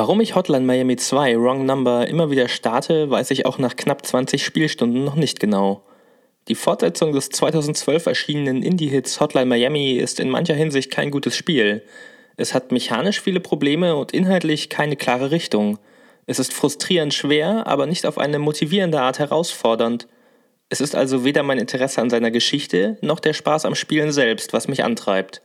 Warum ich Hotline Miami 2 Wrong Number immer wieder starte, weiß ich auch nach knapp 20 Spielstunden noch nicht genau. Die Fortsetzung des 2012 erschienenen Indie-Hits Hotline Miami ist in mancher Hinsicht kein gutes Spiel. Es hat mechanisch viele Probleme und inhaltlich keine klare Richtung. Es ist frustrierend schwer, aber nicht auf eine motivierende Art herausfordernd. Es ist also weder mein Interesse an seiner Geschichte noch der Spaß am Spielen selbst, was mich antreibt.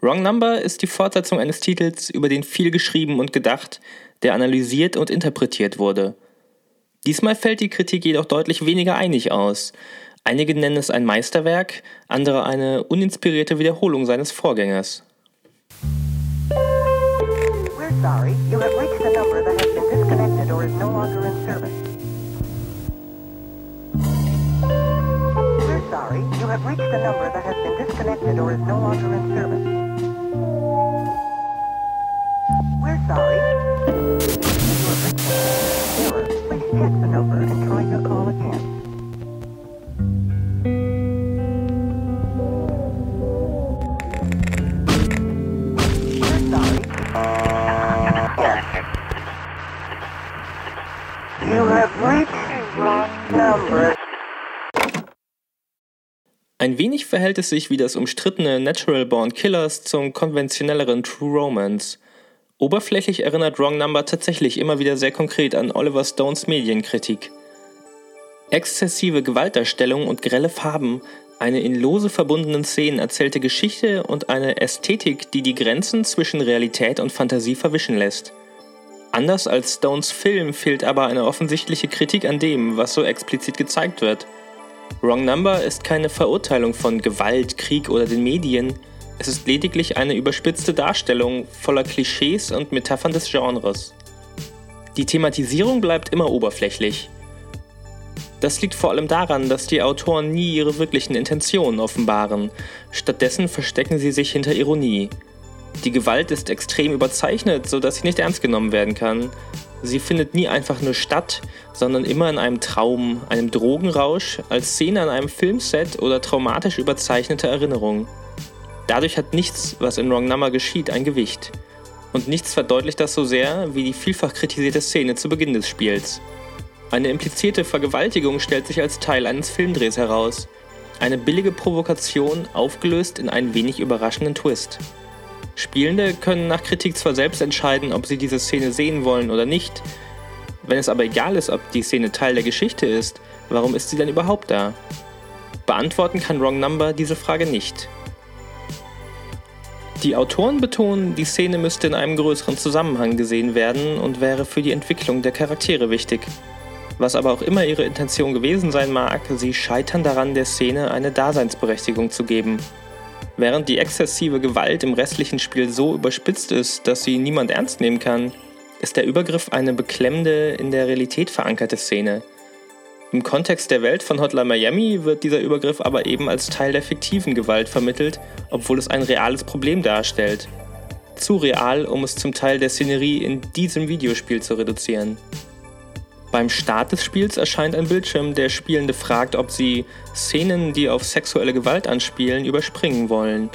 Wrong Number ist die Fortsetzung eines Titels, über den viel geschrieben und gedacht, der analysiert und interpretiert wurde. Diesmal fällt die Kritik jedoch deutlich weniger einig aus. Einige nennen es ein Meisterwerk, andere eine uninspirierte Wiederholung seines Vorgängers. Sorry, disconnected or is no longer in service. We're sorry. Error. Please the number and try your call again. You have reached the wrong number. Ein wenig verhält es sich wie das umstrittene Natural Born Killers zum konventionelleren True Romance. Oberflächlich erinnert Wrong Number tatsächlich immer wieder sehr konkret an Oliver Stones Medienkritik. Exzessive Gewaltdarstellung und grelle Farben, eine in lose verbundenen Szenen erzählte Geschichte und eine Ästhetik, die die Grenzen zwischen Realität und Fantasie verwischen lässt. Anders als Stones Film fehlt aber eine offensichtliche Kritik an dem, was so explizit gezeigt wird. Wrong Number ist keine Verurteilung von Gewalt, Krieg oder den Medien, es ist lediglich eine überspitzte Darstellung voller Klischees und Metaphern des Genres. Die Thematisierung bleibt immer oberflächlich. Das liegt vor allem daran, dass die Autoren nie ihre wirklichen Intentionen offenbaren, stattdessen verstecken sie sich hinter Ironie. Die Gewalt ist extrem überzeichnet, sodass sie nicht ernst genommen werden kann. Sie findet nie einfach nur statt, sondern immer in einem Traum, einem Drogenrausch, als Szene an einem Filmset oder traumatisch überzeichnete Erinnerung. Dadurch hat nichts, was in Wrong Number geschieht, ein Gewicht. Und nichts verdeutlicht das so sehr wie die vielfach kritisierte Szene zu Beginn des Spiels. Eine implizierte Vergewaltigung stellt sich als Teil eines Filmdrehs heraus. Eine billige Provokation aufgelöst in einen wenig überraschenden Twist. Spielende können nach Kritik zwar selbst entscheiden, ob sie diese Szene sehen wollen oder nicht. Wenn es aber egal ist, ob die Szene Teil der Geschichte ist, warum ist sie denn überhaupt da? Beantworten kann Wrong Number diese Frage nicht. Die Autoren betonen, die Szene müsste in einem größeren Zusammenhang gesehen werden und wäre für die Entwicklung der Charaktere wichtig. Was aber auch immer ihre Intention gewesen sein mag, sie scheitern daran, der Szene eine Daseinsberechtigung zu geben. Während die exzessive Gewalt im restlichen Spiel so überspitzt ist, dass sie niemand ernst nehmen kann, ist der Übergriff eine beklemmende, in der Realität verankerte Szene. Im Kontext der Welt von Hotline Miami wird dieser Übergriff aber eben als Teil der fiktiven Gewalt vermittelt, obwohl es ein reales Problem darstellt. Zu real, um es zum Teil der Szenerie in diesem Videospiel zu reduzieren. Beim Start des Spiels erscheint ein Bildschirm, der Spielende fragt, ob sie Szenen, die auf sexuelle Gewalt anspielen, überspringen wollen.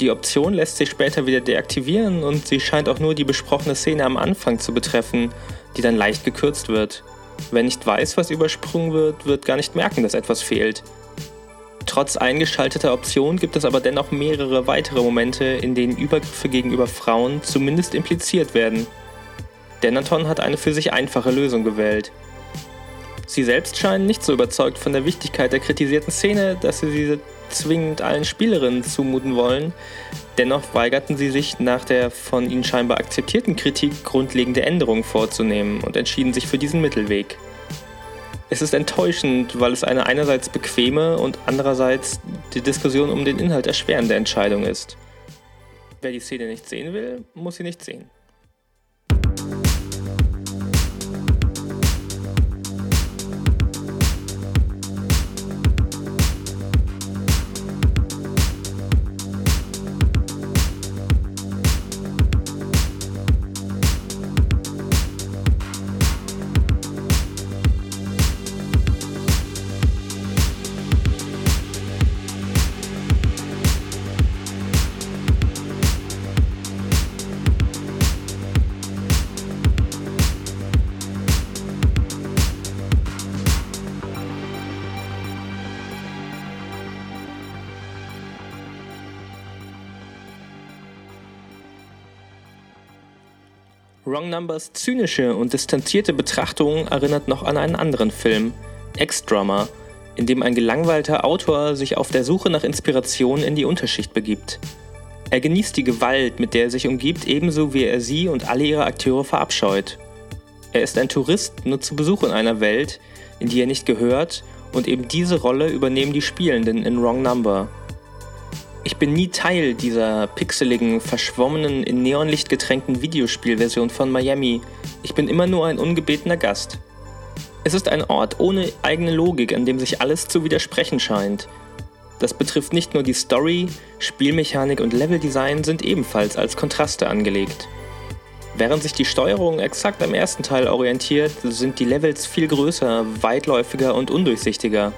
Die Option lässt sich später wieder deaktivieren und sie scheint auch nur die besprochene Szene am Anfang zu betreffen, die dann leicht gekürzt wird. Wer nicht weiß, was übersprungen wird, wird gar nicht merken, dass etwas fehlt. Trotz eingeschalteter Optionen gibt es aber dennoch mehrere weitere Momente, in denen Übergriffe gegenüber Frauen zumindest impliziert werden. Denaton hat eine für sich einfache Lösung gewählt. Sie selbst scheinen nicht so überzeugt von der Wichtigkeit der kritisierten Szene, dass sie diese zwingend allen Spielerinnen zumuten wollen. Dennoch weigerten sie sich nach der von ihnen scheinbar akzeptierten Kritik grundlegende Änderungen vorzunehmen und entschieden sich für diesen Mittelweg. Es ist enttäuschend, weil es eine einerseits bequeme und andererseits die Diskussion um den Inhalt erschwerende Entscheidung ist. Wer die Szene nicht sehen will, muss sie nicht sehen. Wrong Numbers zynische und distanzierte Betrachtung erinnert noch an einen anderen Film, Ex-Drummer, in dem ein gelangweilter Autor sich auf der Suche nach Inspiration in die Unterschicht begibt. Er genießt die Gewalt, mit der er sich umgibt, ebenso wie er sie und alle ihre Akteure verabscheut. Er ist ein Tourist nur zu Besuch in einer Welt, in die er nicht gehört, und eben diese Rolle übernehmen die Spielenden in Wrong Number. Ich bin nie Teil dieser pixeligen, verschwommenen, in Neonlicht getränkten Videospielversion von Miami. Ich bin immer nur ein ungebetener Gast. Es ist ein Ort ohne eigene Logik, an dem sich alles zu widersprechen scheint. Das betrifft nicht nur die Story, Spielmechanik und Leveldesign sind ebenfalls als Kontraste angelegt. Während sich die Steuerung exakt am ersten Teil orientiert, sind die Levels viel größer, weitläufiger und undurchsichtiger.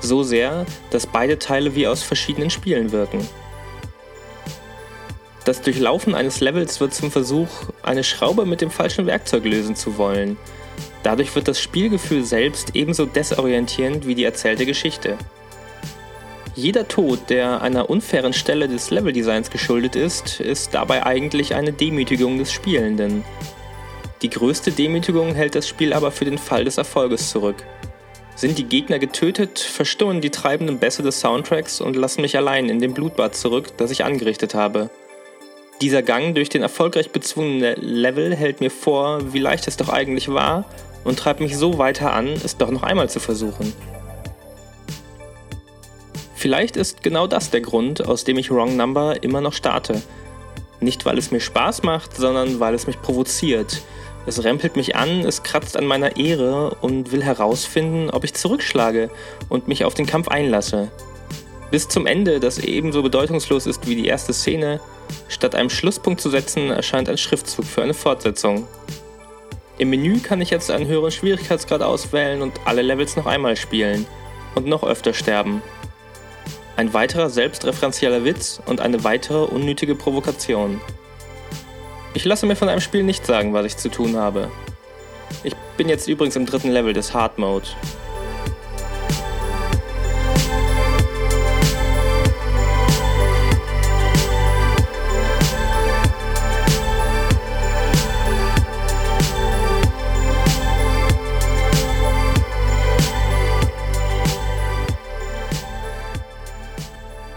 So sehr, dass beide Teile wie aus verschiedenen Spielen wirken. Das Durchlaufen eines Levels wird zum Versuch, eine Schraube mit dem falschen Werkzeug lösen zu wollen. Dadurch wird das Spielgefühl selbst ebenso desorientierend wie die erzählte Geschichte. Jeder Tod, der einer unfairen Stelle des Leveldesigns geschuldet ist, ist dabei eigentlich eine Demütigung des Spielenden. Die größte Demütigung hält das Spiel aber für den Fall des Erfolges zurück. Sind die Gegner getötet, verstummen die treibenden Bässe des Soundtracks und lassen mich allein in dem Blutbad zurück, das ich angerichtet habe. Dieser Gang durch den erfolgreich bezwungenen Level hält mir vor, wie leicht es doch eigentlich war und treibt mich so weiter an, es doch noch einmal zu versuchen. Vielleicht ist genau das der Grund, aus dem ich Wrong Number immer noch starte. Nicht weil es mir Spaß macht, sondern weil es mich provoziert, es rempelt mich an, es kratzt an meiner Ehre und will herausfinden, ob ich zurückschlage und mich auf den Kampf einlasse. Bis zum Ende, das ebenso bedeutungslos ist wie die erste Szene, statt einem Schlusspunkt zu setzen, erscheint ein Schriftzug für eine Fortsetzung. Im Menü kann ich jetzt einen höheren Schwierigkeitsgrad auswählen und alle Levels noch einmal spielen und noch öfter sterben. Ein weiterer selbstreferenzieller Witz und eine weitere unnötige Provokation. Ich lasse mir von einem Spiel nicht sagen, was ich zu tun habe. Ich bin jetzt übrigens im dritten Level des Hard Mode.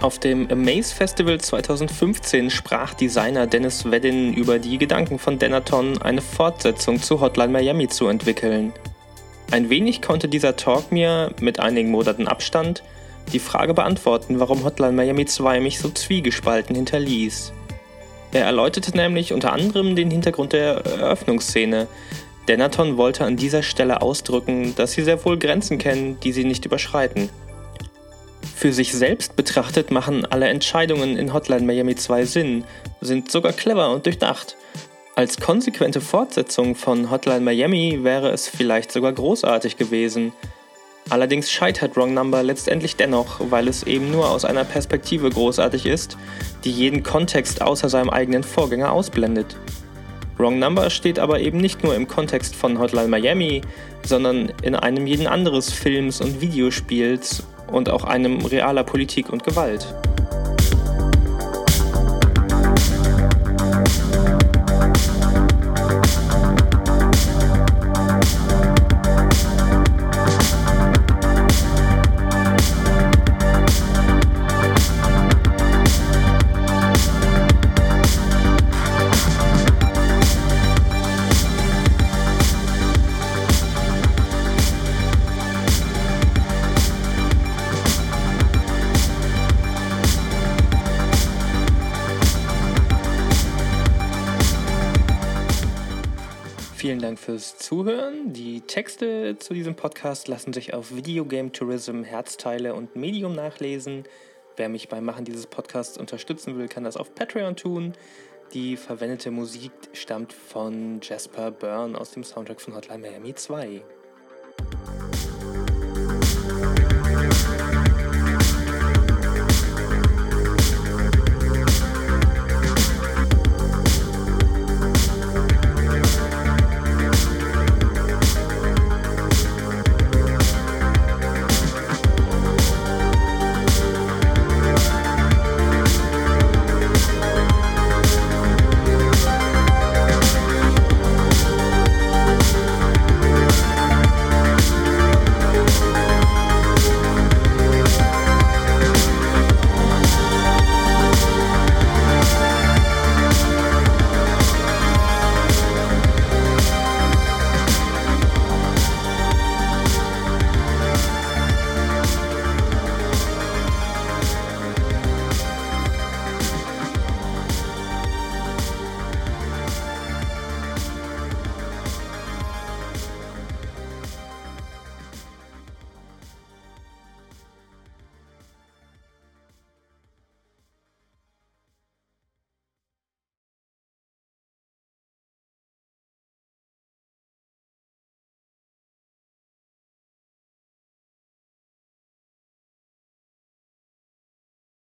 Auf dem Amaze Festival 2015 sprach Designer Dennis Weddin über die Gedanken von Denaton, eine Fortsetzung zu Hotline Miami zu entwickeln. Ein wenig konnte dieser Talk mir, mit einigen Monaten Abstand, die Frage beantworten, warum Hotline Miami 2 mich so zwiegespalten hinterließ. Er erläuterte nämlich unter anderem den Hintergrund der Eröffnungsszene. Denaton wollte an dieser Stelle ausdrücken, dass sie sehr wohl Grenzen kennen, die sie nicht überschreiten. Für sich selbst betrachtet machen alle Entscheidungen in Hotline Miami 2 Sinn, sind sogar clever und durchdacht. Als konsequente Fortsetzung von Hotline Miami wäre es vielleicht sogar großartig gewesen. Allerdings scheitert Wrong Number letztendlich dennoch, weil es eben nur aus einer Perspektive großartig ist, die jeden Kontext außer seinem eigenen Vorgänger ausblendet. Wrong Number steht aber eben nicht nur im Kontext von Hotline Miami, sondern in einem jeden anderes Films und Videospiels und auch einem realer Politik und Gewalt. Fürs Zuhören. Die Texte zu diesem Podcast lassen sich auf Videogame Tourism, Herzteile und Medium nachlesen. Wer mich beim Machen dieses Podcasts unterstützen will, kann das auf Patreon tun. Die verwendete Musik stammt von Jasper Byrne aus dem Soundtrack von Hotline Miami 2.